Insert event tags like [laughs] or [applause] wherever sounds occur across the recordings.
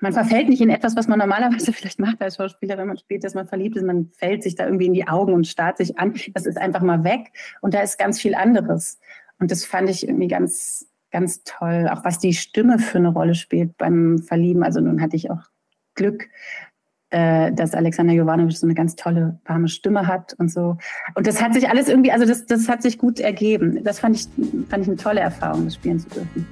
man verfällt nicht in etwas, was man normalerweise [laughs] vielleicht macht als Schauspieler, wenn man spielt, dass man verliebt ist. Man fällt sich da irgendwie in die Augen und starrt sich an. Das ist einfach mal weg. Und da ist ganz viel anderes. Und das fand ich irgendwie ganz, ganz toll. Auch was die Stimme für eine Rolle spielt beim Verlieben. Also nun hatte ich auch Glück, äh, dass Alexander Jovanovic so eine ganz tolle, warme Stimme hat und so. Und das hat sich alles irgendwie, also das, das hat sich gut ergeben. Das fand ich, fand ich eine tolle Erfahrung, das spielen zu dürfen.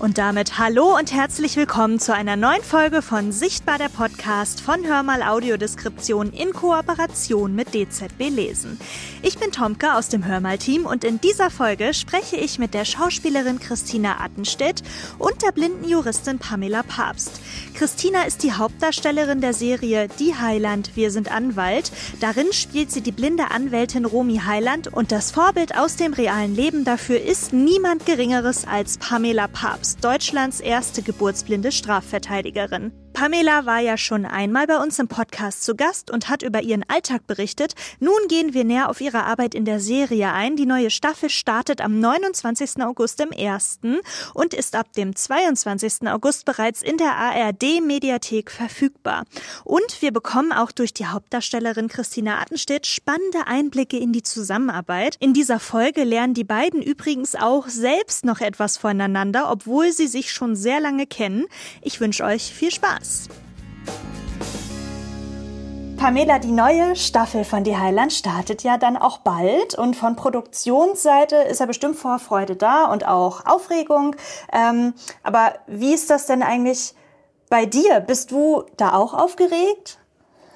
Und damit hallo und herzlich willkommen zu einer neuen Folge von Sichtbar der Podcast von Hörmal Audiodeskription in Kooperation mit DZB Lesen. Ich bin Tomke aus dem Hörmal-Team und in dieser Folge spreche ich mit der Schauspielerin Christina Attenstedt und der blinden Juristin Pamela Papst. Christina ist die Hauptdarstellerin der Serie Die Heiland, wir sind Anwalt. Darin spielt sie die blinde Anwältin Romy Heiland und das Vorbild aus dem realen Leben dafür ist niemand Geringeres als Pamela Papst. Deutschlands erste geburtsblinde Strafverteidigerin. Pamela war ja schon einmal bei uns im Podcast zu Gast und hat über ihren Alltag berichtet. Nun gehen wir näher auf ihre Arbeit in der Serie ein. Die neue Staffel startet am 29. August im 1. und ist ab dem 22. August bereits in der ARD Mediathek verfügbar. Und wir bekommen auch durch die Hauptdarstellerin Christina Attenstedt spannende Einblicke in die Zusammenarbeit. In dieser Folge lernen die beiden übrigens auch selbst noch etwas voneinander, obwohl sie sich schon sehr lange kennen. Ich wünsche euch viel Spaß. Spaß. Pamela, die neue Staffel von Die Heiland startet ja dann auch bald und von Produktionsseite ist ja bestimmt Vorfreude da und auch Aufregung. Ähm, aber wie ist das denn eigentlich bei dir? Bist du da auch aufgeregt?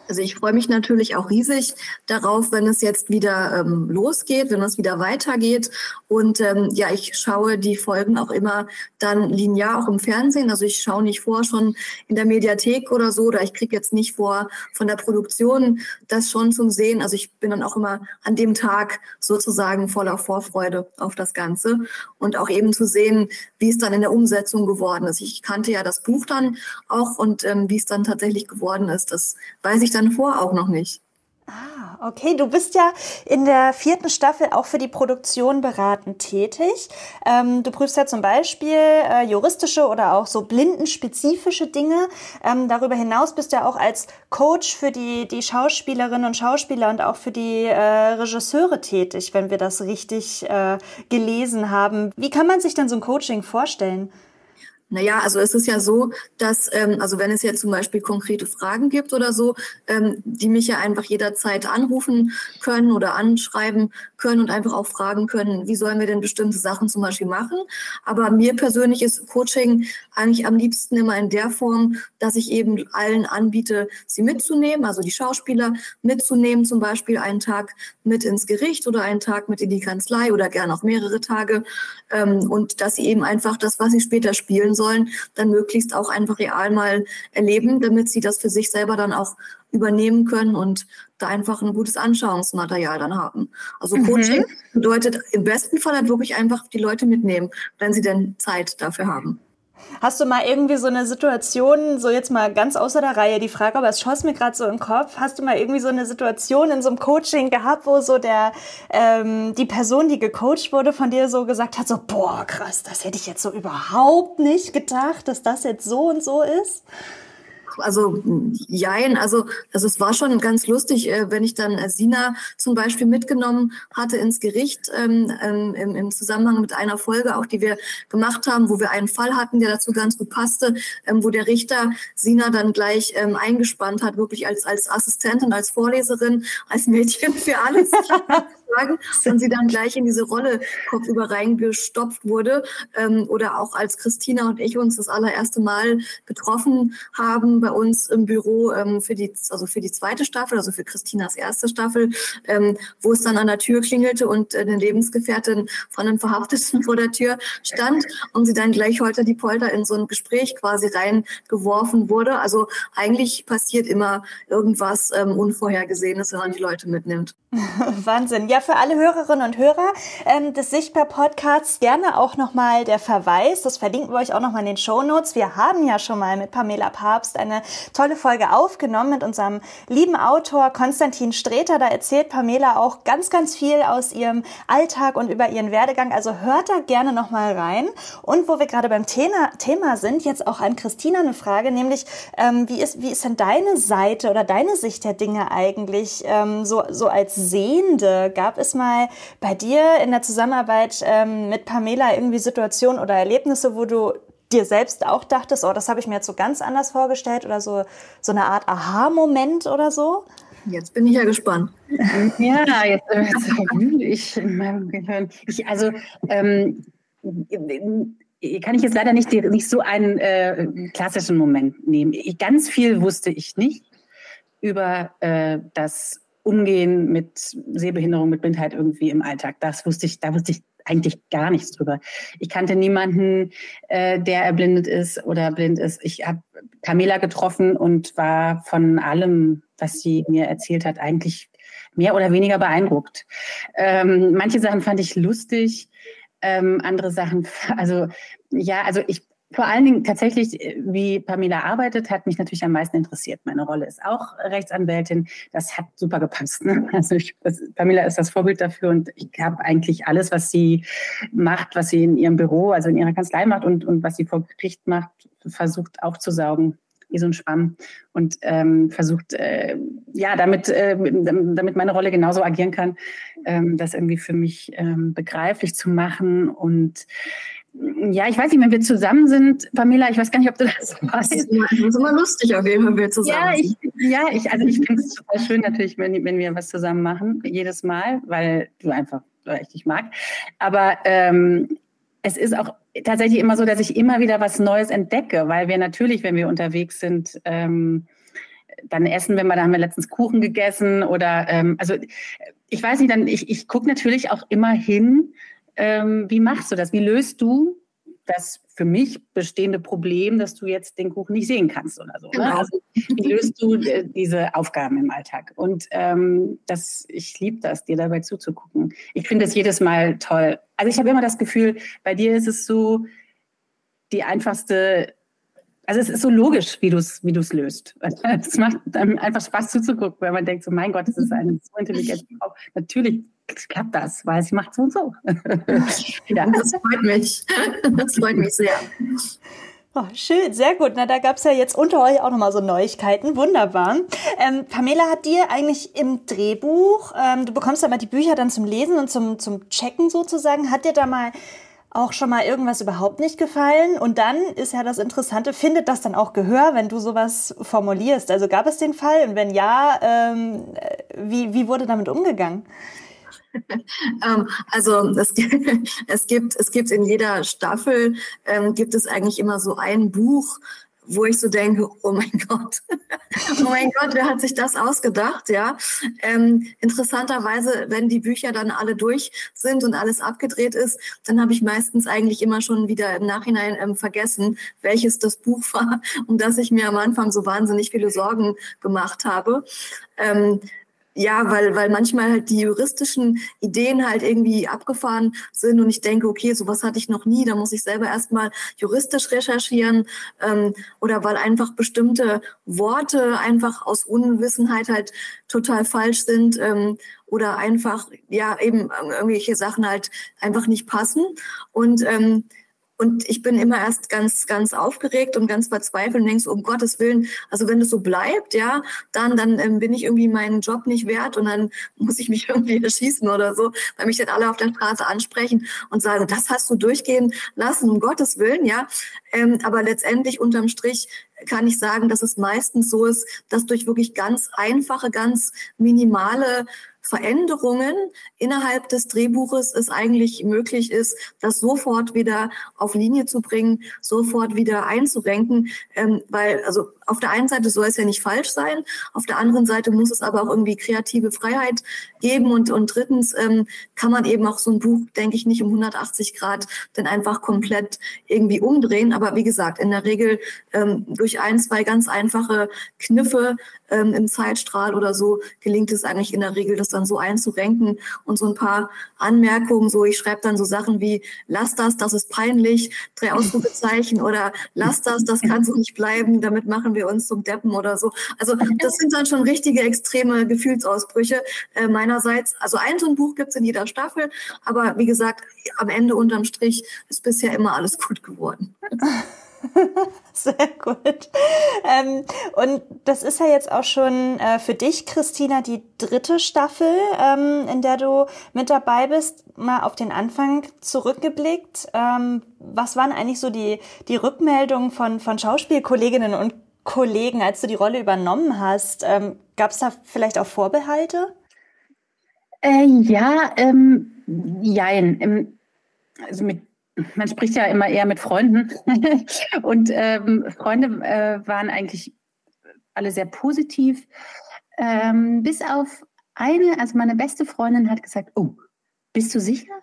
Also ich freue mich natürlich auch riesig darauf, wenn es jetzt wieder ähm, losgeht, wenn es wieder weitergeht. Und ähm, ja, ich schaue die Folgen auch immer dann linear auch im Fernsehen. Also ich schaue nicht vor schon in der Mediathek oder so, oder ich kriege jetzt nicht vor von der Produktion das schon zum Sehen. Also ich bin dann auch immer an dem Tag sozusagen voller Vorfreude auf das Ganze und auch eben zu sehen, wie es dann in der Umsetzung geworden ist. Ich kannte ja das Buch dann auch und ähm, wie es dann tatsächlich geworden ist, das weiß ich dann vor auch noch nicht. Ah, okay. Du bist ja in der vierten Staffel auch für die Produktion beratend tätig. Ähm, du prüfst ja zum Beispiel äh, juristische oder auch so blindenspezifische Dinge. Ähm, darüber hinaus bist du ja auch als Coach für die, die Schauspielerinnen und Schauspieler und auch für die äh, Regisseure tätig, wenn wir das richtig äh, gelesen haben. Wie kann man sich denn so ein Coaching vorstellen? Naja, also es ist ja so, dass, ähm, also wenn es jetzt zum Beispiel konkrete Fragen gibt oder so, ähm, die mich ja einfach jederzeit anrufen können oder anschreiben können und einfach auch fragen können, wie sollen wir denn bestimmte Sachen zum Beispiel machen. Aber mir persönlich ist Coaching eigentlich am liebsten immer in der Form, dass ich eben allen anbiete, sie mitzunehmen, also die Schauspieler mitzunehmen, zum Beispiel einen Tag mit ins Gericht oder einen Tag mit in die Kanzlei oder gern auch mehrere Tage. Ähm, und dass sie eben einfach das, was sie später spielen sollen, sollen, dann möglichst auch einfach real mal erleben, damit sie das für sich selber dann auch übernehmen können und da einfach ein gutes Anschauungsmaterial dann haben. Also mhm. Coaching mhm. bedeutet im besten Fall halt wirklich einfach die Leute mitnehmen, wenn sie denn Zeit dafür haben. Hast du mal irgendwie so eine Situation, so jetzt mal ganz außer der Reihe die Frage, aber es schoss mir gerade so im Kopf, hast du mal irgendwie so eine Situation in so einem Coaching gehabt, wo so der ähm, die Person, die gecoacht wurde, von dir so gesagt hat, so boah krass, das hätte ich jetzt so überhaupt nicht gedacht, dass das jetzt so und so ist? Also jein, also, also es war schon ganz lustig, äh, wenn ich dann äh, Sina zum Beispiel mitgenommen hatte ins Gericht ähm, ähm, im, im Zusammenhang mit einer Folge, auch die wir gemacht haben, wo wir einen Fall hatten, der dazu ganz gut passte, ähm, wo der Richter Sina dann gleich ähm, eingespannt hat, wirklich als, als Assistentin, als Vorleserin, als Mädchen für alles. [laughs] sagen [laughs] und sie dann gleich in diese Rolle kopfüber reingestopft wurde. Ähm, oder auch als Christina und ich uns das allererste Mal getroffen haben bei uns im Büro ähm, für die, also für die zweite Staffel, also für Christinas erste Staffel, ähm, wo es dann an der Tür klingelte und äh, eine Lebensgefährtin von einem Verhafteten vor der Tür stand und sie dann gleich heute die Polter in so ein Gespräch quasi reingeworfen wurde. Also eigentlich passiert immer irgendwas ähm, Unvorhergesehenes, wenn man die Leute mitnimmt. [laughs] Wahnsinn. Ja, für alle Hörerinnen und Hörer ähm, des Sichtbar-Podcasts gerne auch nochmal der Verweis, das verlinken wir euch auch nochmal in den Show Notes. Wir haben ja schon mal mit Pamela Papst eine tolle Folge aufgenommen mit unserem lieben Autor Konstantin Streter. Da erzählt Pamela auch ganz, ganz viel aus ihrem Alltag und über ihren Werdegang. Also hört da gerne nochmal rein. Und wo wir gerade beim Thema, Thema sind, jetzt auch an Christina eine Frage, nämlich ähm, wie, ist, wie ist denn deine Seite oder deine Sicht der Dinge eigentlich ähm, so, so als Sehende? Gab es mal bei dir in der Zusammenarbeit ähm, mit Pamela irgendwie Situationen oder Erlebnisse, wo du dir selbst auch dachtest, oh, das habe ich mir jetzt so ganz anders vorgestellt oder so, so eine Art Aha-Moment oder so? Jetzt bin ich ja gespannt. Ja, jetzt, jetzt ich in meinem Gehirn. Ich, also ähm, kann ich jetzt leider nicht, nicht so einen äh, klassischen Moment nehmen. Ich, ganz viel wusste ich nicht über äh, das Umgehen mit Sehbehinderung, mit Blindheit irgendwie im Alltag. Das wusste ich, da wusste ich eigentlich gar nichts drüber. Ich kannte niemanden, äh, der erblindet ist oder blind ist. Ich habe Pamela getroffen und war von allem, was sie mir erzählt hat, eigentlich mehr oder weniger beeindruckt. Ähm, manche Sachen fand ich lustig, ähm, andere Sachen, [laughs] also ja, also ich vor allen Dingen tatsächlich, äh, wie Pamela arbeitet, hat mich natürlich am meisten interessiert. Meine Rolle ist auch Rechtsanwältin. Das hat super gepasst. Ne? [laughs] Also ich, das, Pamela ist das Vorbild dafür und ich habe eigentlich alles, was sie macht, was sie in ihrem Büro, also in ihrer Kanzlei macht und, und was sie vor Gericht macht, versucht aufzusaugen wie so ein Schwamm und ähm, versucht, äh, ja, damit, äh, damit meine Rolle genauso agieren kann, ähm, das irgendwie für mich ähm, begreiflich zu machen und ja, ich weiß nicht, wenn wir zusammen sind, Pamela, ich weiß gar nicht, ob du das [laughs] weißt. Das ist immer lustig auf jeden Fall, wenn wir zusammen ja, ich, Ja, ich, also ich finde es total schön natürlich, wenn, wenn wir was zusammen machen, jedes Mal, weil du einfach, weil ich dich mag. Aber ähm, es ist auch tatsächlich immer so, dass ich immer wieder was Neues entdecke, weil wir natürlich, wenn wir unterwegs sind, ähm, dann essen wir mal, da haben wir letztens Kuchen gegessen oder ähm, also ich weiß nicht, dann ich, ich gucke natürlich auch immer hin, ähm, wie machst du das? Wie löst du das für mich bestehende Problem, dass du jetzt den Kuchen nicht sehen kannst oder so? Ne? Genau. Also, wie löst du äh, diese Aufgaben im Alltag? Und ähm, das, ich liebe das, dir dabei zuzugucken. Ich finde das jedes Mal toll. Also ich habe immer das Gefühl, bei dir ist es so die einfachste also es ist so logisch, wie du es wie du's löst. [laughs] Es macht einfach Spaß zuzugucken, weil man denkt so, mein Gott, das ist eine so intelligente Frau. Natürlich klappt das, weil sie macht so und so. [laughs] ja. Das freut mich. Das freut mich sehr. Oh, schön, sehr gut. Na, da gab's ja jetzt unter euch auch nochmal so Neuigkeiten. Wunderbar. Ähm, Pamela hat dir eigentlich im Drehbuch, ähm, du bekommst ja mal die Bücher dann zum Lesen und zum, zum Checken sozusagen, hat dir da mal auch schon mal irgendwas überhaupt nicht gefallen? Und dann ist ja das Interessante, findet das dann auch Gehör, wenn du sowas formulierst? Also gab es den Fall? Und wenn ja, ähm, wie, wie wurde damit umgegangen? [laughs] ähm, also es, [laughs] es, gibt es gibt in jeder Staffel ähm, gibt es eigentlich immer so ein Buch, wo ich so denke, oh mein Gott, [laughs] oh mein Gott, wer hat sich das ausgedacht, ja? Ähm, interessanterweise, wenn die Bücher dann alle durch sind und alles abgedreht ist, dann habe ich meistens eigentlich immer schon wieder im Nachhinein ähm, vergessen, welches das Buch war, um das ich mir am Anfang so wahnsinnig viele Sorgen gemacht habe. Ähm, ja, weil, weil manchmal halt die juristischen Ideen halt irgendwie abgefahren sind und ich denke, okay, sowas hatte ich noch nie, da muss ich selber erstmal juristisch recherchieren ähm, oder weil einfach bestimmte Worte einfach aus Unwissenheit halt total falsch sind ähm, oder einfach, ja, eben irgendwelche Sachen halt einfach nicht passen. Und ähm, und ich bin immer erst ganz, ganz aufgeregt und ganz verzweifelt und denkst, um Gottes Willen, also wenn es so bleibt, ja, dann, dann ähm, bin ich irgendwie meinen Job nicht wert und dann [laughs] muss ich mich irgendwie erschießen oder so, weil mich dann alle auf der Straße ansprechen und sagen, das hast du durchgehen lassen, um Gottes Willen, ja. Ähm, aber letztendlich unterm Strich kann ich sagen, dass es meistens so ist, dass durch wirklich ganz einfache, ganz minimale Veränderungen innerhalb des Drehbuches es eigentlich möglich ist, das sofort wieder auf Linie zu bringen, sofort wieder einzurenken, ähm, weil also auf der einen Seite soll es ja nicht falsch sein, auf der anderen Seite muss es aber auch irgendwie kreative Freiheit geben und, und drittens ähm, kann man eben auch so ein Buch, denke ich, nicht um 180 Grad dann einfach komplett irgendwie umdrehen. Aber wie gesagt, in der Regel ähm, durch ein, zwei ganz einfache Kniffe ähm, im Zeitstrahl oder so gelingt es eigentlich in der Regel, das dann so einzurenken und so ein paar Anmerkungen, so ich schreibe dann so Sachen wie, lass das, das ist peinlich, drei Ausrufezeichen oder lass das, das kann so nicht bleiben, damit machen wir uns zum Deppen oder so. Also das sind dann schon richtige extreme Gefühlsausbrüche äh, meinerseits. Also ein so ein Buch gibt's in jeder Staffel, aber wie gesagt, am Ende unterm Strich ist bisher immer alles gut geworden. [laughs] Sehr gut. Ähm, und das ist ja jetzt auch schon äh, für dich, Christina, die dritte Staffel, ähm, in der du mit dabei bist. Mal auf den Anfang zurückgeblickt. Ähm, was waren eigentlich so die, die Rückmeldungen von, von Schauspielkolleginnen und Kollegen, als du die Rolle übernommen hast? Ähm, Gab es da vielleicht auch Vorbehalte? Äh, ja, ähm, jein. Ähm, also mit man spricht ja immer eher mit Freunden. [laughs] und ähm, Freunde äh, waren eigentlich alle sehr positiv. Ähm, bis auf eine, also meine beste Freundin hat gesagt, oh, bist du sicher,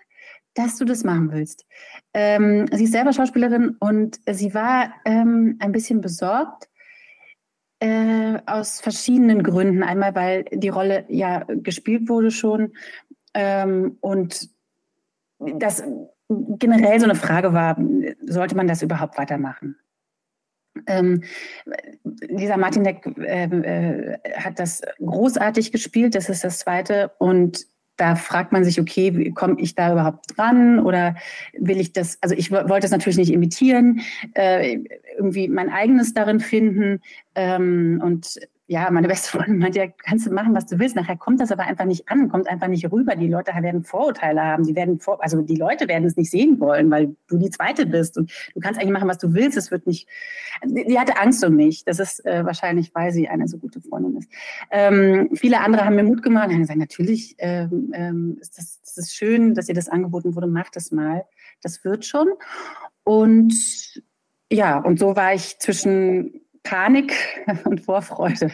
dass du das machen willst? Ähm, sie ist selber Schauspielerin und sie war ähm, ein bisschen besorgt, äh, aus verschiedenen Gründen. Einmal, weil die Rolle ja gespielt wurde schon ähm, und das generell so eine Frage war, sollte man das überhaupt weitermachen? Ähm, dieser Martinek äh, äh, hat das großartig gespielt, das ist das zweite. Und da fragt man sich, okay, komme ich da überhaupt dran? Oder will ich das, also ich wollte es natürlich nicht imitieren, äh, irgendwie mein eigenes darin finden ähm, und ja, meine beste Freundin meint ja, kannst du machen, was du willst. Nachher kommt das aber einfach nicht an, kommt einfach nicht rüber. Die Leute werden Vorurteile haben. Die werden vor, also die Leute werden es nicht sehen wollen, weil du die Zweite bist und du kannst eigentlich machen, was du willst. Es wird nicht. Die hatte Angst um mich. Das ist äh, wahrscheinlich, weil sie eine so gute Freundin ist. Ähm, viele andere haben mir Mut gemacht und haben gesagt, natürlich ähm, ähm, ist das, das ist schön, dass ihr das angeboten wurde. Macht das mal. Das wird schon. Und ja, und so war ich zwischen Panik [laughs] und Vorfreude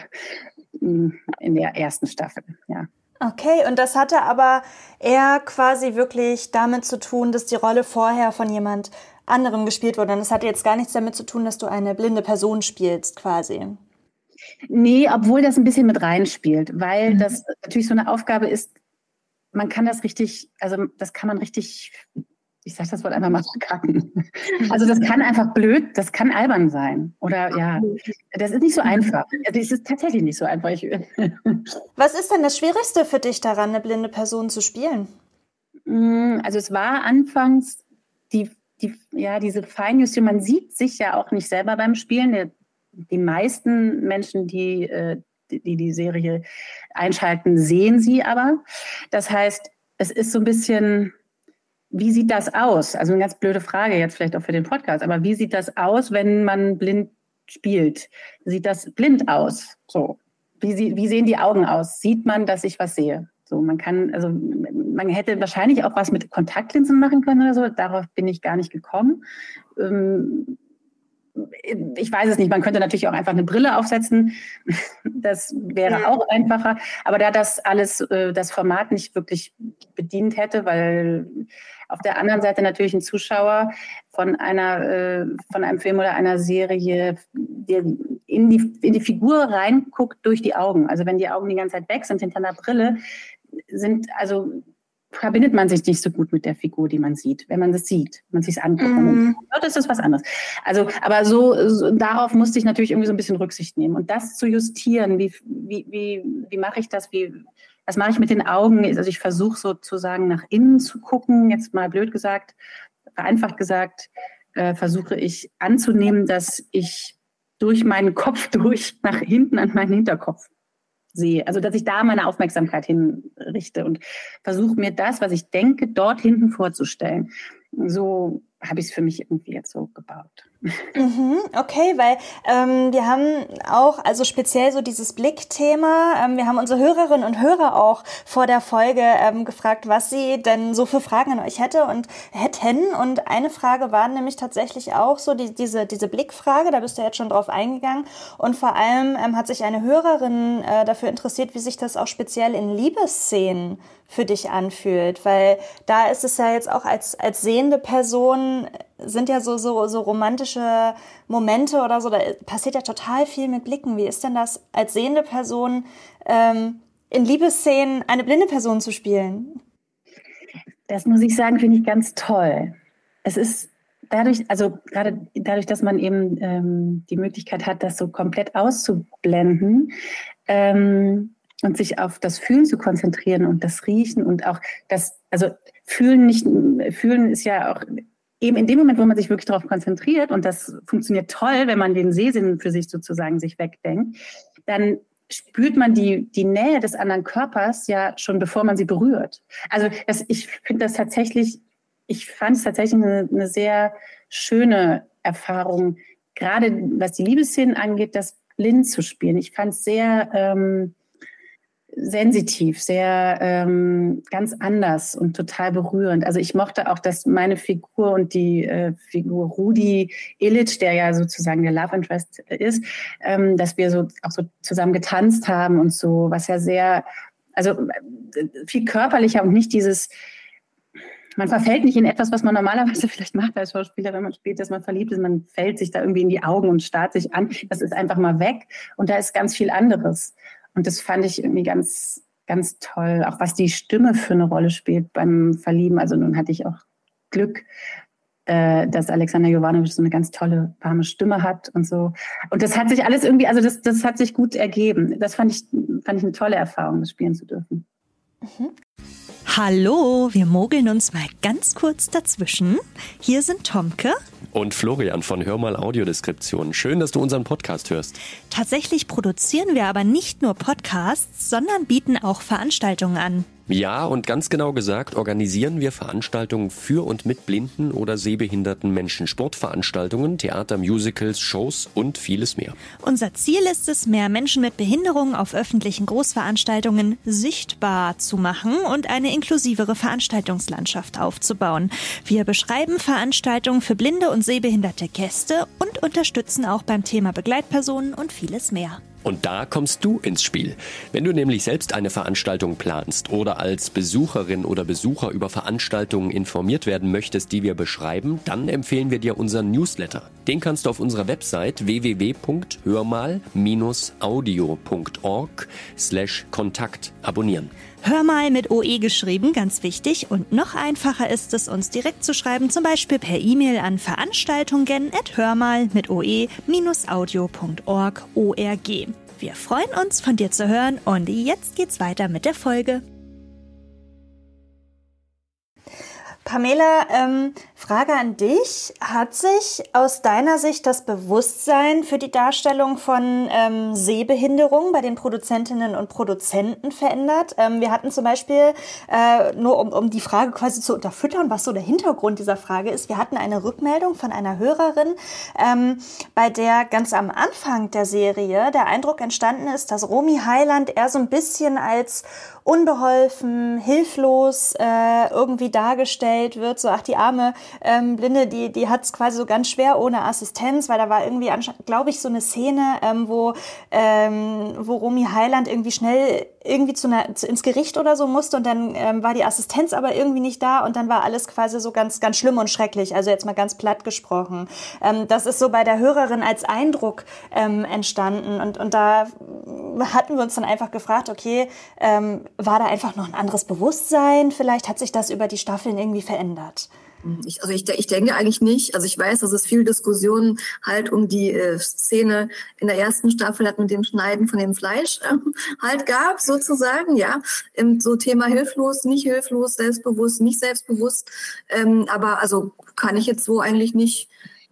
in der ersten Staffel, ja. Okay, und das hatte aber eher quasi wirklich damit zu tun, dass die Rolle vorher von jemand anderem gespielt wurde. Und das hatte jetzt gar nichts damit zu tun, dass du eine blinde Person spielst, quasi. Nee, obwohl das ein bisschen mit reinspielt, weil mhm. das natürlich so eine Aufgabe ist, man kann das richtig, also das kann man richtig ich sage das Wort einfach mal verkacken. Also das kann einfach blöd, das kann albern sein. Oder ja, das ist nicht so einfach. Das ist tatsächlich nicht so einfach. Ich, [laughs] Was ist denn das Schwierigste für dich daran, eine blinde Person zu spielen? Mm, also es war anfangs die, die, ja, diese Feinjustierung. Man sieht sich ja auch nicht selber beim Spielen. Die meisten Menschen, die äh, die, die Serie einschalten, sehen sie aber. Das heißt, es ist so ein bisschen wie sieht das aus? Also eine ganz blöde Frage jetzt vielleicht auch für den Podcast, aber wie sieht das aus, wenn man blind spielt? Sieht das blind aus? So. Wie, sie, wie sehen die Augen aus? Sieht man, dass ich was sehe? So, man kann, also man hätte wahrscheinlich auch was mit Kontaktlinsen machen können oder so. Darauf bin ich gar nicht gekommen. Ähm, ich weiß es nicht, man könnte natürlich auch einfach eine Brille aufsetzen. [laughs] Das wäre auch einfacher. Aber da das alles, äh, das Format nicht wirklich bedient hätte, weil auf der anderen Seite natürlich ein Zuschauer von einer, äh, von einem Film oder einer Serie, der in die, in die Figur reinguckt durch die Augen. Also wenn die Augen die ganze Zeit weg sind hinter einer Brille, sind, also verbindet man sich nicht so gut mit der Figur, die man sieht, wenn man das sieht, wenn man sich anguckt. Mm. Das ist was anderes. Also, aber so, so, darauf musste ich natürlich irgendwie so ein bisschen Rücksicht nehmen und das zu justieren. Wie wie wie, wie mache ich das? Wie was mache ich mit den Augen? Also ich versuche sozusagen nach innen zu gucken. Jetzt mal blöd gesagt, vereinfacht gesagt, äh, versuche ich anzunehmen, dass ich durch meinen Kopf [laughs] durch nach hinten an meinen Hinterkopf sehe. Also dass ich da meine Aufmerksamkeit hinrichte und versuche mir das, was ich denke, dort hinten vorzustellen. So habe ich es für mich irgendwie jetzt so gebaut. Mhm, okay, weil ähm, wir haben auch, also speziell so dieses Blickthema, ähm, wir haben unsere Hörerinnen und Hörer auch vor der Folge ähm, gefragt, was sie denn so für Fragen an euch hätte und hätten. Und eine Frage war nämlich tatsächlich auch so die, diese, diese Blickfrage, da bist du jetzt schon drauf eingegangen. Und vor allem ähm, hat sich eine Hörerin äh, dafür interessiert, wie sich das auch speziell in Liebesszenen für dich anfühlt, weil da ist es ja jetzt auch als, als sehende Person sind ja so, so, so romantische Momente oder so, da passiert ja total viel mit Blicken. Wie ist denn das als sehende Person ähm, in Liebesszenen eine blinde Person zu spielen? Das muss ich sagen, finde ich ganz toll. Es ist dadurch, also gerade dadurch, dass man eben ähm, die Möglichkeit hat, das so komplett auszublenden, ähm, und sich auf das Fühlen zu konzentrieren und das Riechen und auch das, also Fühlen nicht, Fühlen ist ja auch eben in dem Moment, wo man sich wirklich darauf konzentriert und das funktioniert toll, wenn man den Sehsinn für sich sozusagen sich wegdenkt, dann spürt man die, die Nähe des anderen Körpers ja schon bevor man sie berührt. Also das, ich finde das tatsächlich, ich fand es tatsächlich eine, eine sehr schöne Erfahrung, gerade was die Liebesszenen angeht, das blind zu spielen. Ich fand es sehr, ähm, sensitiv, sehr ähm, ganz anders und total berührend. Also ich mochte auch, dass meine Figur und die äh, Figur Rudi Illich, der ja sozusagen der Love Interest ist, ähm, dass wir so auch so zusammen getanzt haben und so, was ja sehr, also äh, viel körperlicher und nicht dieses man verfällt nicht in etwas, was man normalerweise [laughs] vielleicht macht als Schauspieler, wenn man spielt, dass man verliebt ist, man fällt sich da irgendwie in die Augen und starrt sich an. Das ist einfach mal weg und da ist ganz viel anderes. Und das fand ich irgendwie ganz, ganz toll. Auch was die Stimme für eine Rolle spielt beim Verlieben. Also nun hatte ich auch Glück, äh, dass Alexander Jovanovic so eine ganz tolle, warme Stimme hat und so. Und das hat sich alles irgendwie, also das, das hat sich gut ergeben. Das fand ich, fand ich eine tolle Erfahrung, das spielen zu dürfen. Mhm. Hallo, wir mogeln uns mal ganz kurz dazwischen. Hier sind Tomke und Florian von Hörmal Audiodeskription. Schön, dass du unseren Podcast hörst. Tatsächlich produzieren wir aber nicht nur Podcasts, sondern bieten auch Veranstaltungen an. Ja, und ganz genau gesagt organisieren wir Veranstaltungen für und mit blinden oder sehbehinderten Menschen, Sportveranstaltungen, Theater, Musicals, Shows und vieles mehr. Unser Ziel ist es, mehr Menschen mit Behinderungen auf öffentlichen Großveranstaltungen sichtbar zu machen und eine inklusivere Veranstaltungslandschaft aufzubauen. Wir beschreiben Veranstaltungen für blinde und sehbehinderte Gäste und unterstützen auch beim Thema Begleitpersonen und vieles mehr. Und da kommst du ins Spiel. Wenn du nämlich selbst eine Veranstaltung planst oder als Besucherin oder Besucher über Veranstaltungen informiert werden möchtest, die wir beschreiben, dann empfehlen wir dir unseren Newsletter. Den kannst du auf unserer Website www.hörmal-audio.org slash Kontakt abonnieren. Hör mal mit OE geschrieben, ganz wichtig. Und noch einfacher ist es, uns direkt zu schreiben, zum Beispiel per E-Mail an veranstaltungen.hörmal mit oe-audio.org. Wir freuen uns, von dir zu hören und jetzt geht's weiter mit der Folge. Pamela, ähm, Frage an dich. Hat sich aus deiner Sicht das Bewusstsein für die Darstellung von ähm, Sehbehinderung bei den Produzentinnen und Produzenten verändert? Ähm, wir hatten zum Beispiel, äh, nur um, um die Frage quasi zu unterfüttern, was so der Hintergrund dieser Frage ist, wir hatten eine Rückmeldung von einer Hörerin, ähm, bei der ganz am Anfang der Serie der Eindruck entstanden ist, dass Romy Heiland eher so ein bisschen als unbeholfen, hilflos äh, irgendwie dargestellt wird. So, ach, die arme ähm, Blinde, die, die hat es quasi so ganz schwer ohne Assistenz, weil da war irgendwie, glaube ich, so eine Szene, ähm, wo, ähm, wo Romy Heiland irgendwie schnell irgendwie zu einer, zu, ins Gericht oder so musste und dann ähm, war die Assistenz aber irgendwie nicht da und dann war alles quasi so ganz, ganz schlimm und schrecklich. Also jetzt mal ganz platt gesprochen. Ähm, das ist so bei der Hörerin als Eindruck ähm, entstanden und, und da hatten wir uns dann einfach gefragt, okay, ähm, war da einfach noch ein anderes Bewusstsein? Vielleicht hat sich das über die Staffeln irgendwie verändert. Ich, also ich, ich denke eigentlich nicht. Also ich weiß, dass es viel Diskussionen halt um die äh, Szene in der ersten Staffel hat mit dem Schneiden von dem Fleisch äh, halt gab, sozusagen, ja. Im, so Thema hilflos, nicht hilflos, selbstbewusst, nicht selbstbewusst. Ähm, aber also kann ich jetzt so eigentlich nicht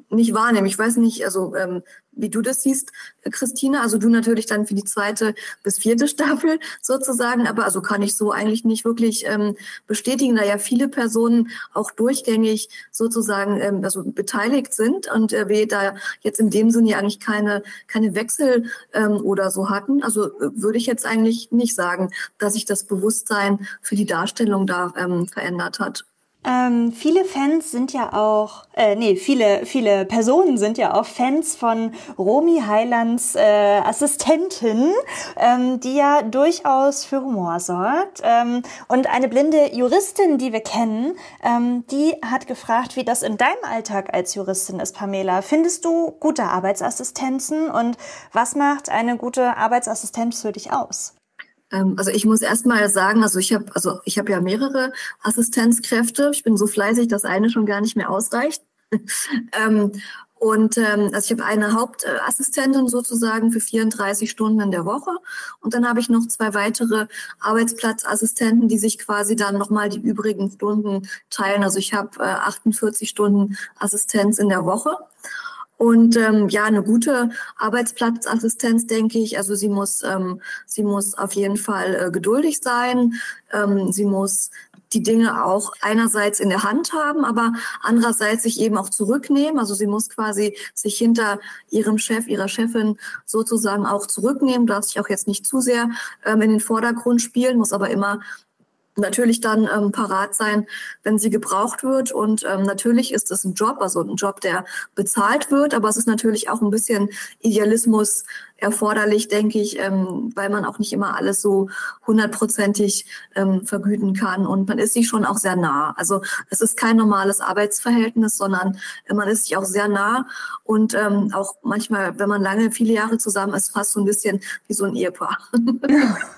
nicht wahrnehmen. Ich weiß nicht, also ähm, wie du das siehst, Christina. Also du natürlich dann für die zweite bis vierte [laughs] Staffel sozusagen, aber also kann ich so eigentlich nicht wirklich ähm, bestätigen, da ja viele Personen auch durchgängig sozusagen ähm, also beteiligt sind und äh, wir da jetzt in dem Sinne ja eigentlich keine, keine Wechsel ähm, oder so hatten. Also äh, würde ich jetzt eigentlich nicht sagen, dass sich das Bewusstsein für die Darstellung da ähm, verändert hat. Ähm, viele Fans sind ja auch, äh, nee, viele, viele Personen sind ja auch Fans von Romy Heilands äh, Assistentin, ähm, die ja durchaus für Humor sorgt. Ähm, und eine blinde Juristin, die wir kennen, ähm, die hat gefragt, wie das in deinem Alltag als Juristin ist, Pamela. Findest du gute Arbeitsassistenzen und was macht eine gute Arbeitsassistenz für dich aus? Ähm, also ich muss erst mal sagen, also ich habe also ich habe ja mehrere Assistenzkräfte. Ich bin so fleißig, dass eine schon gar nicht mehr ausreicht. [laughs] ähm, und ähm, also ich habe eine Hauptassistentin sozusagen für 34 Stunden in der Woche und dann habe ich noch zwei weitere Arbeitsplatzassistenten, die sich quasi dann nochmal die übrigen Stunden teilen. Also ich habe äh, 48 Stunden Assistenz in der Woche. Und ähm, ja, eine gute Arbeitsplatzassistenz, denke ich. Also sie muss, ähm, sie muss auf jeden Fall äh, geduldig sein. Ähm, sie muss die Dinge auch einerseits in der Hand haben, aber andererseits sich eben auch zurücknehmen. Also sie muss quasi sich hinter ihrem Chef, ihrer Chefin sozusagen auch zurücknehmen, darf sich auch jetzt nicht zu sehr ähm, in den Vordergrund spielen, muss aber immer natürlich dann ähm, parat sein, wenn sie gebraucht wird. Und ähm, natürlich ist es ein Job, also ein Job, der bezahlt wird, aber es ist natürlich auch ein bisschen Idealismus erforderlich, denke ich, ähm, weil man auch nicht immer alles so hundertprozentig ähm, vergüten kann. Und man ist sich schon auch sehr nah. Also es ist kein normales Arbeitsverhältnis, sondern man ist sich auch sehr nah. Und ähm, auch manchmal, wenn man lange, viele Jahre zusammen ist, fast so ein bisschen wie so ein Ehepaar. [laughs]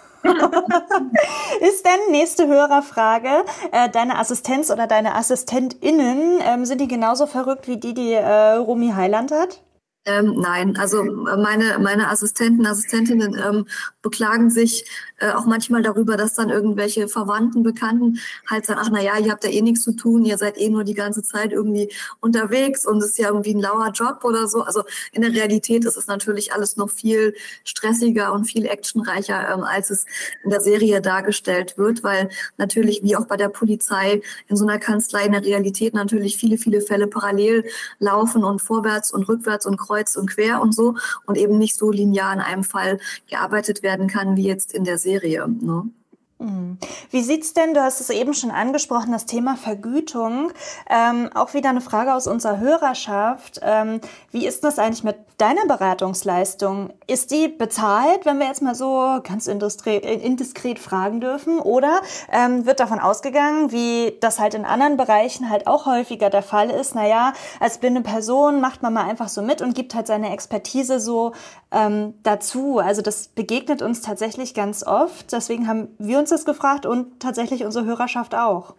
ist denn, nächste Hörerfrage, äh, deine Assistenz oder deine AssistentInnen, ähm, sind die genauso verrückt wie die, die äh, Romy Heiland hat? Ähm, nein, also äh, meine, meine Assistenten, Assistentinnen ähm, beklagen sich äh, auch manchmal darüber, dass dann irgendwelche Verwandten, Bekannten halt sagen, ach na ja, ihr habt ja eh nichts zu tun, ihr seid eh nur die ganze Zeit irgendwie unterwegs und es ist ja irgendwie ein lauer Job oder so. Also in der Realität ist es natürlich alles noch viel stressiger und viel actionreicher, ähm, als es in der Serie dargestellt wird, weil natürlich wie auch bei der Polizei in so einer Kanzlei in der Realität natürlich viele, viele Fälle parallel laufen und vorwärts und rückwärts und kreuz und quer und so und eben nicht so linear in einem Fall gearbeitet werden kann wie jetzt in der Serie. Serie. Ne? Mhm. Wie sieht's denn, du hast es eben schon angesprochen, das Thema Vergütung. Ähm, auch wieder eine Frage aus unserer Hörerschaft. Ähm, wie ist das eigentlich mit deiner Beratungsleistung? Ist die bezahlt, wenn wir jetzt mal so ganz indiskret fragen dürfen? Oder ähm, wird davon ausgegangen, wie das halt in anderen Bereichen halt auch häufiger der Fall ist? Naja, als blinde Person macht man mal einfach so mit und gibt halt seine Expertise so ähm, dazu. Also das begegnet uns tatsächlich ganz oft. Deswegen haben wir uns uns das gefragt und tatsächlich unsere Hörerschaft auch.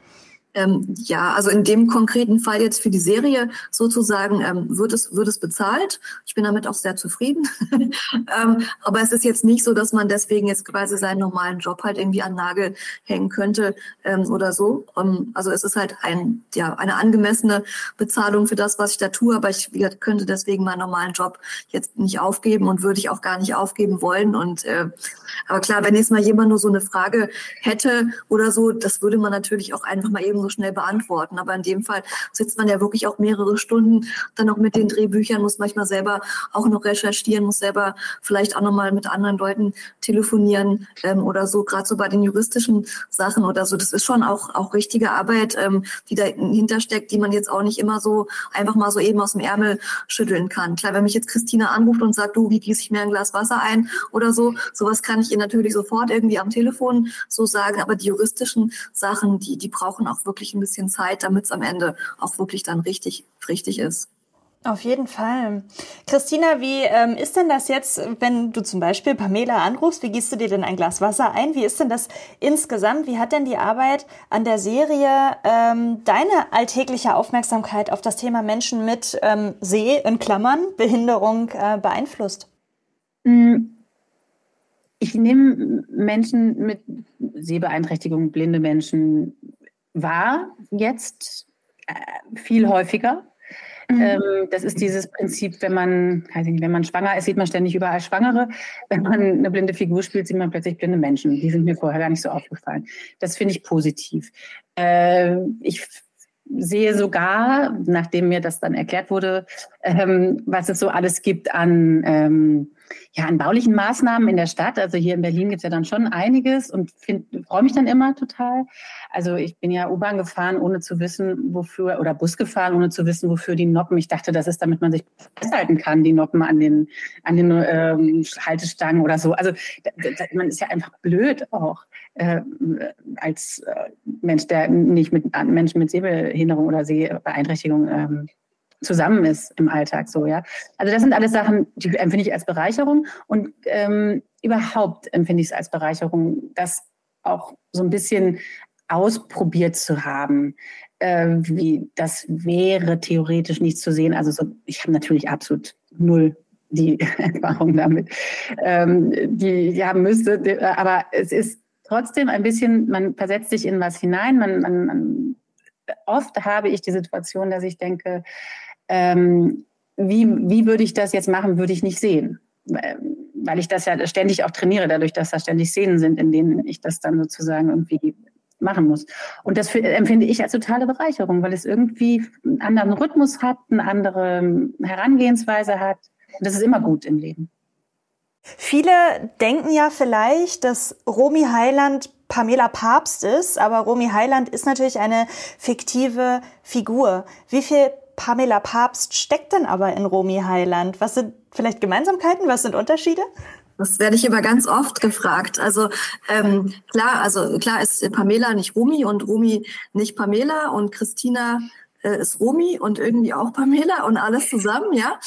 Ähm, ja, also in dem konkreten Fall jetzt für die Serie sozusagen ähm, wird, es, wird es bezahlt. Ich bin damit auch sehr zufrieden. [laughs] ähm, aber es ist jetzt nicht so, dass man deswegen jetzt quasi seinen normalen Job halt irgendwie an Nagel hängen könnte ähm, oder so. Ähm, also es ist halt ein, ja, eine angemessene Bezahlung für das, was ich da tue. Aber ich könnte deswegen meinen normalen Job jetzt nicht aufgeben und würde ich auch gar nicht aufgeben wollen. Und äh, aber klar, wenn jetzt mal jemand nur so eine Frage hätte oder so, das würde man natürlich auch einfach mal eben so schnell beantworten. Aber in dem Fall sitzt man ja wirklich auch mehrere Stunden dann noch mit den Drehbüchern, muss manchmal selber auch noch recherchieren, muss selber vielleicht auch nochmal mit anderen Leuten telefonieren ähm, oder so, gerade so bei den juristischen Sachen oder so. Das ist schon auch, auch richtige Arbeit, ähm, die dahinter steckt, die man jetzt auch nicht immer so einfach mal so eben aus dem Ärmel schütteln kann. Klar, wenn mich jetzt Christina anruft und sagt, du, wie gieße ich mir ein Glas Wasser ein oder so, sowas kann ich ihr natürlich sofort irgendwie am Telefon so sagen, aber die juristischen Sachen, die, die brauchen auch wirklich ein bisschen Zeit, damit es am Ende auch wirklich dann richtig, richtig ist. Auf jeden Fall. Christina, wie ähm, ist denn das jetzt, wenn du zum Beispiel Pamela anrufst? Wie gießt du dir denn ein Glas Wasser ein? Wie ist denn das insgesamt? Wie hat denn die Arbeit an der Serie ähm, deine alltägliche Aufmerksamkeit auf das Thema Menschen mit ähm, Seh, in Klammern, Behinderung äh, beeinflusst? Mm, ich nehme Menschen mit Sehbeeinträchtigung, blinde Menschen wahr, jetzt äh, viel häufiger. Mhm. Ähm, das ist dieses Prinzip, wenn man, nicht, wenn man schwanger ist, sieht man ständig überall Schwangere. Wenn man eine blinde Figur spielt, sieht man plötzlich blinde Menschen. Die sind mir vorher gar nicht so aufgefallen. Das finde ich positiv. Äh, ich sehe sogar, nachdem mir das dann erklärt wurde, ähm, was es so alles gibt an, ähm, ja, an baulichen Maßnahmen in der Stadt. Also hier in Berlin gibt es ja dann schon einiges und freue mich dann immer total. Also ich bin ja U-Bahn gefahren, ohne zu wissen, wofür, oder Bus gefahren, ohne zu wissen, wofür die Noppen. Ich dachte, das ist, damit man sich festhalten kann, die Noppen an den, an den ähm, Haltestangen oder so. Also da, da, man ist ja einfach blöd auch äh, als äh, Mensch, der nicht mit Menschen mit Sehbehinderung oder Sehbeeinträchtigung ähm, zusammen ist im Alltag so, ja. Also das sind alles Sachen, die empfinde ich als Bereicherung und ähm, überhaupt empfinde ich es als Bereicherung, das auch so ein bisschen ausprobiert zu haben, äh, wie das wäre theoretisch nicht zu sehen. Also so, ich habe natürlich absolut null die [laughs] Erfahrung damit, ähm, die ich haben müsste, aber es ist trotzdem ein bisschen, man versetzt sich in was hinein, man, man, man oft habe ich die Situation, dass ich denke, ähm, wie, wie würde ich das jetzt machen, würde ich nicht sehen. Weil ich das ja ständig auch trainiere, dadurch, dass da ständig Szenen sind, in denen ich das dann sozusagen irgendwie machen muss. Und das empfinde ich als totale Bereicherung, weil es irgendwie einen anderen Rhythmus hat, eine andere Herangehensweise hat. Und das ist immer gut im Leben. Viele denken ja vielleicht, dass Romy Heiland Pamela Papst ist, aber Romy Heiland ist natürlich eine fiktive Figur. Wie viel Pamela Papst steckt denn aber in Romy Heiland? Was sind vielleicht Gemeinsamkeiten? Was sind Unterschiede? Das werde ich immer ganz oft gefragt. Also ähm, klar, also klar ist Pamela nicht Romy und Romy nicht Pamela und Christina äh, ist Romy und irgendwie auch Pamela und alles zusammen, ja.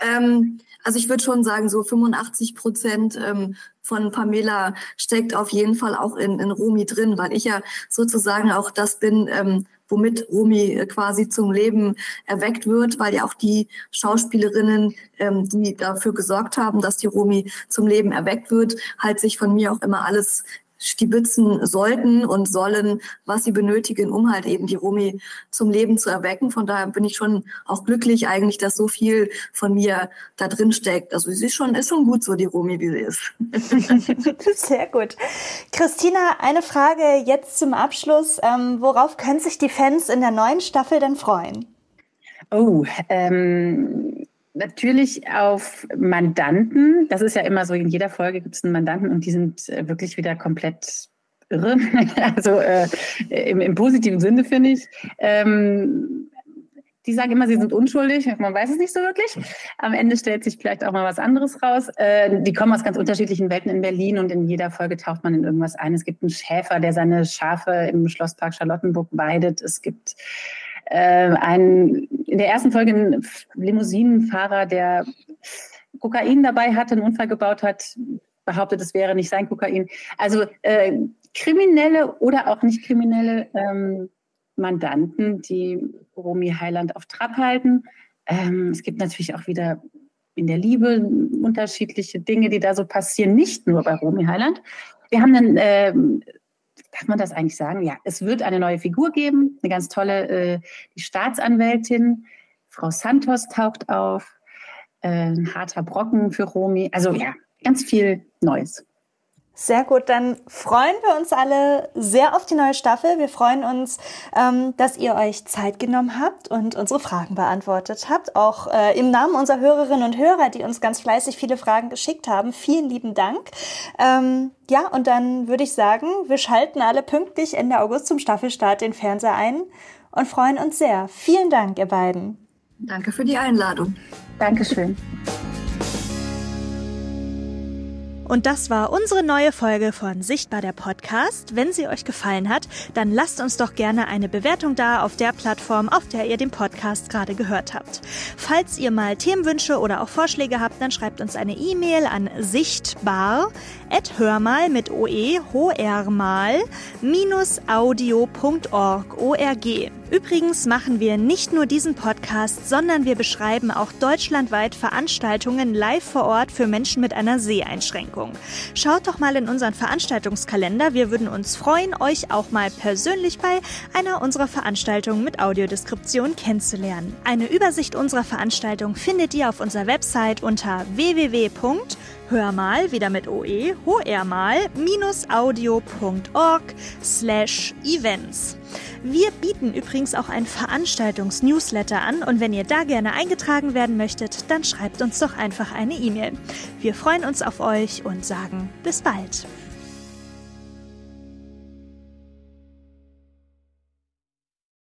Ähm, also ich würde schon sagen, so 85 Prozent ähm, von Pamela steckt auf jeden Fall auch in, in Romy drin, weil ich ja sozusagen auch das bin, ähm, womit Romy äh, quasi zum Leben erweckt wird, weil ja auch die Schauspielerinnen, ähm, die dafür gesorgt haben, dass die Romy zum Leben erweckt wird, halt sich von mir auch immer alles stibitzen sollten und sollen, was sie benötigen, um halt eben die Romy zum Leben zu erwecken. Von daher bin ich schon auch glücklich eigentlich, dass so viel von mir da drin steckt. Also sie ist schon, ist schon gut so, die Romy, wie sie ist. [laughs] Sehr gut. Christina, eine Frage jetzt zum Abschluss. Ähm, worauf können sich die Fans in der neuen Staffel denn freuen? Oh, ähm, natürlich auf Mandanten. Das ist ja immer so, in jeder Folge gibt es einen Mandanten und die sind äh, wirklich wieder komplett irre. [laughs] also äh, im, im, positiven Sinne finde ich. Ähm, die sagen immer, sie sind unschuldig. Man weiß es nicht so wirklich. Am Ende stellt sich vielleicht auch mal was anderes raus. Äh, die kommen aus ganz unterschiedlichen Welten in Berlin und in jeder Folge taucht man in irgendwas ein. Es gibt einen Schäfer, der seine Schafe im Schlosspark Charlottenburg weidet. Es gibt äh, ein, in der ersten Folge ein Limousinenfahrer, der Kokain dabei hatte, einen Unfall gebaut hat, behauptet, es wäre nicht sein Kokain. Also äh, kriminelle oder auch nicht kriminelle ähm, Mandanten, die Romy Heiland auf Trab halten. Ähm, es gibt natürlich auch wieder in der Liebe unterschiedliche Dinge, die da so passieren, nicht nur bei Romy Heiland. Wir haben einen äh, darf man das eigentlich sagen? Ja, es wird eine neue Figur geben, eine ganz tolle, äh, die Staatsanwältin, Frau Santos taucht auf, äh, ein harter Brocken für Romy. Also ja, ganz viel Neues. Sehr gut, dann freuen wir uns alle sehr auf die neue Staffel. Wir freuen uns, ähm, dass ihr euch Zeit genommen habt und unsere Fragen beantwortet habt. Auch äh, im Namen unserer Hörerinnen und Hörer, die uns ganz fleißig viele Fragen geschickt haben. Vielen lieben Dank. Ähm, ja, und dann würde ich sagen, wir schalten alle pünktlich Ende August zum Staffelstart den Fernseher ein und freuen uns sehr. Vielen Dank, ihr beiden. Danke für die Einladung. Dankeschön. Und das war unsere neue Folge von Sichtbar der Podcast. Wenn sie euch gefallen hat, dann lasst uns doch gerne eine Bewertung da auf der Plattform, auf der ihr den Podcast gerade gehört habt. Falls ihr mal Themenwünsche oder auch Vorschläge habt, dann schreibt uns eine E-Mail an sichtbar at hörmal mit oe, hoermal, audio.org, org. Übrigens machen wir nicht nur diesen Podcast, sondern wir beschreiben auch deutschlandweit Veranstaltungen live vor Ort für Menschen mit einer Seheinschränkung. Schaut doch mal in unseren Veranstaltungskalender. Wir würden uns freuen, euch auch mal persönlich bei einer unserer Veranstaltungen mit Audiodeskription kennenzulernen. Eine Übersicht unserer Veranstaltung findet ihr auf unserer Website unter www.hörmal, wieder mit OE, hoermal, audio.org slash events. Wir bieten übrigens auch ein Veranstaltungs-Newsletter an und wenn ihr da gerne eingetragen werden möchtet, dann schreibt uns doch einfach eine E-Mail. Wir freuen uns auf euch und sagen bis bald.